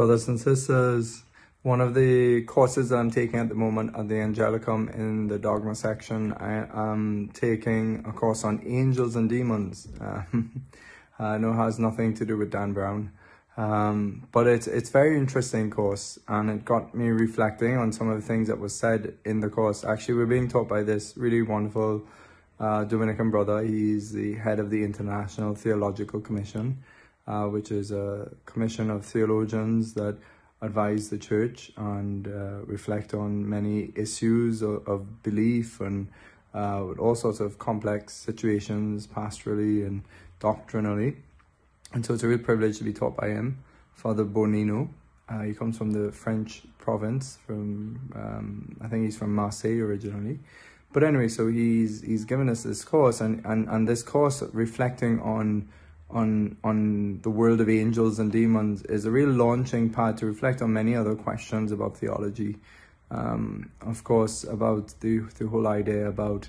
Brothers and sisters, one of the courses I'm taking at the moment at the Angelicum in the dogma section, I am taking a course on angels and demons. Uh, I know it has nothing to do with Dan Brown, um, but it's it's very interesting course, and it got me reflecting on some of the things that was said in the course. Actually, we're being taught by this really wonderful uh, Dominican brother. He's the head of the International Theological Commission, uh, which is a commission of theologians that advise the church and uh, reflect on many issues of, of belief and uh, with all sorts of complex situations pastorally and doctrinally. And so it's a real privilege to be taught by him, Father Bonino. Uh, he comes from the French province, from um, I think he's from Marseille originally. But anyway, so he's he's given us this course, and, and, and this course reflecting on on on the world of angels and demons is a real launching pad to reflect on many other questions about theology. Um, of course, about the the whole idea about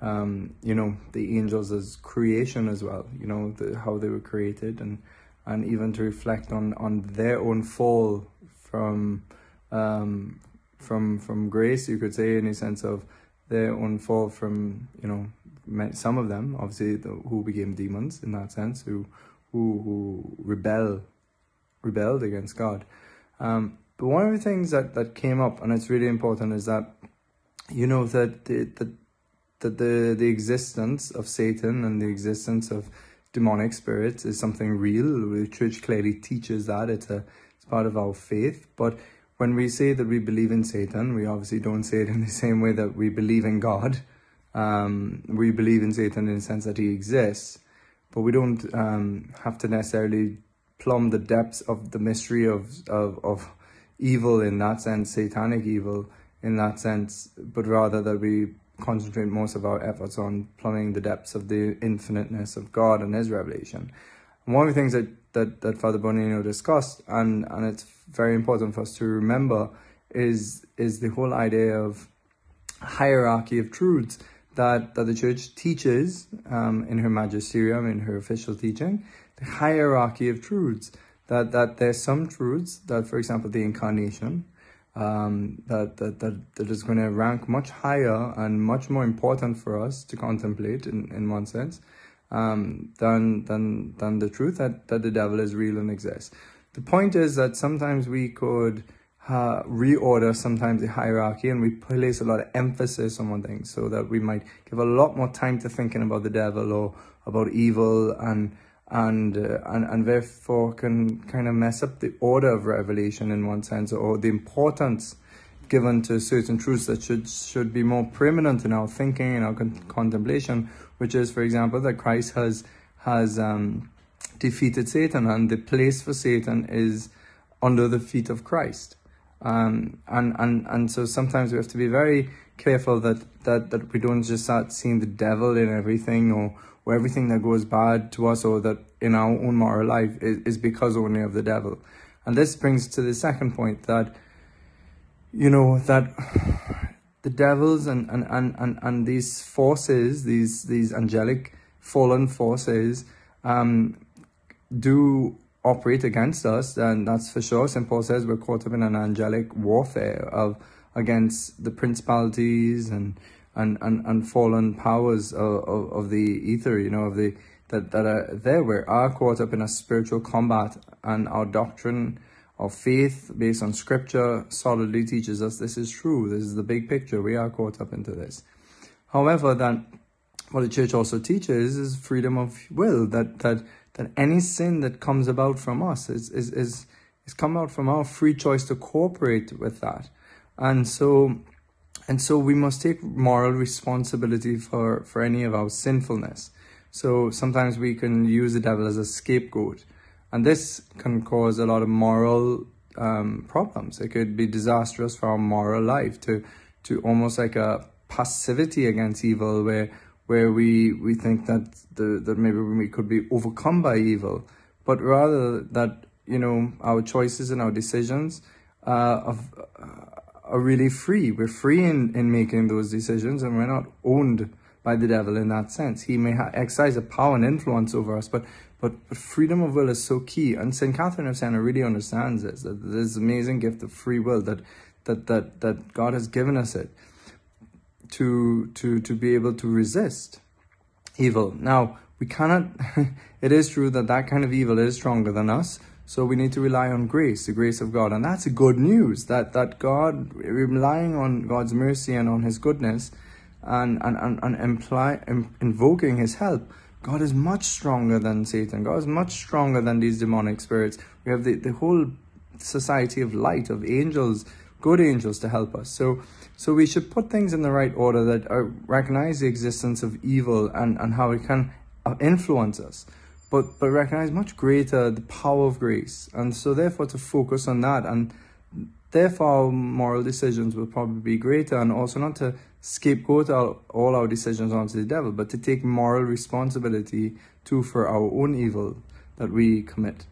um, you know the angels as creation as well. You know the, how they were created, and and even to reflect on on their own fall from um, from from grace. You could say in a sense of their own fall from you know some of them, obviously, the, who became demons in that sense, who who who rebel rebelled against God. Um, but one of the things that, that came up, and it's really important, is that you know that the, that that the the existence of Satan and the existence of demonic spirits is something real. The church clearly teaches that it's a it's part of our faith. But when we say that we believe in Satan, we obviously don't say it in the same way that we believe in God. Um, we believe in Satan in the sense that he exists, but we don't um, have to necessarily plumb the depths of the mystery of, of, of evil in that sense, satanic evil in that sense, but rather that we concentrate most of our efforts on plumbing the depths of the infiniteness of God and His revelation. And one of the things that, that, that Father Bonino discussed, and, and it's very important for us to remember, is, is the whole idea of hierarchy of truths that, that the church teaches um, in her magisterium, in her official teaching, the hierarchy of truths. That, that there's some truths that, for example, the incarnation, um, that, that, that, that is going to rank much higher and much more important for us to contemplate in, in one sense um, than, than, than the truth that, that the devil is real and exists. The point is that sometimes we could uh, reorder sometimes the hierarchy and we place a lot of emphasis on one thing so that we might give a lot more time to thinking about the devil or about evil and and uh, and, and therefore can kind of mess up the order of revelation in one sense or the importance given to certain truths that should should be more prominent in our thinking and our con- contemplation which is for example that Christ has has um, defeated Satan and the place for Satan is under the feet of Christ um, and, and, and so sometimes we have to be very careful that, that, that we don't just start seeing the devil in everything or, or everything that goes bad to us or that in our own moral life is, is because only of the devil. And this brings to the second point that, you know, that the devils and, and, and, and, and these forces, these, these angelic fallen forces, um, do operate against us, and that's for sure. St. Paul says we're caught up in an angelic warfare of against the principalities and and, and, and fallen powers of, of, of the ether, you know, of the that, that are there. We are caught up in a spiritual combat, and our doctrine of faith based on scripture solidly teaches us this is true. This is the big picture. We are caught up into this. However, that what the church also teaches is freedom of will, that that that any sin that comes about from us is, is, is, is come out from our free choice to cooperate with that. And so, and so we must take moral responsibility for, for any of our sinfulness. So sometimes we can use the devil as a scapegoat. And this can cause a lot of moral um, problems. It could be disastrous for our moral life to, to almost like a passivity against evil where where we, we think that the, that maybe we could be overcome by evil, but rather that you know our choices and our decisions uh, of, uh, are really free. We're free in, in making those decisions, and we're not owned by the devil in that sense. He may ha- exercise a power and influence over us, but, but, but freedom of will is so key. And St. Catherine of Siena really understands this, that this amazing gift of free will, that, that, that, that God has given us it to, to, to be able to resist evil. Now, we cannot, it is true that that kind of evil is stronger than us. So we need to rely on grace, the grace of God. And that's good news that, that God, relying on God's mercy and on his goodness and, and, and, and imply, invoking his help, God is much stronger than Satan. God is much stronger than these demonic spirits. We have the, the whole society of light, of angels, good angels to help us. So, so we should put things in the right order that uh, recognize the existence of evil and, and how it can uh, influence us but but recognize much greater the power of grace and so therefore to focus on that and therefore moral decisions will probably be greater and also not to scapegoat our, all our decisions onto the devil but to take moral responsibility too for our own evil that we commit